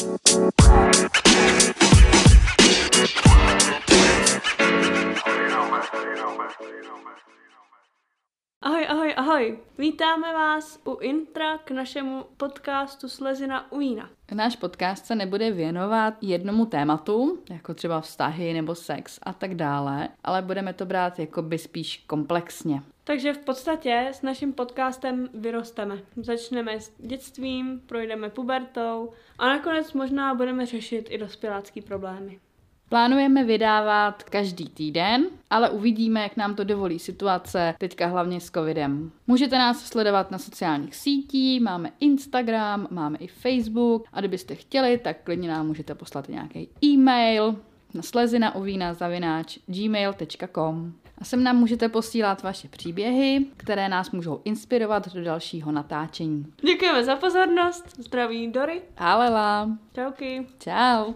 Thank you. Ahoj, ahoj, ahoj. Vítáme vás u intra k našemu podcastu Slezina u vína. Náš podcast se nebude věnovat jednomu tématu, jako třeba vztahy nebo sex a tak dále, ale budeme to brát jako by spíš komplexně. Takže v podstatě s naším podcastem vyrosteme. Začneme s dětstvím, projdeme pubertou a nakonec možná budeme řešit i dospělácký problémy. Plánujeme vydávat každý týden, ale uvidíme, jak nám to dovolí situace, teďka hlavně s covidem. Můžete nás sledovat na sociálních sítích, máme Instagram, máme i Facebook a kdybyste chtěli, tak klidně nám můžete poslat nějaký e-mail na slezinauvinazavináč gmail.com a sem nám můžete posílat vaše příběhy, které nás můžou inspirovat do dalšího natáčení. Děkujeme za pozornost, zdraví Dory. Alela. Čauky. Ciao.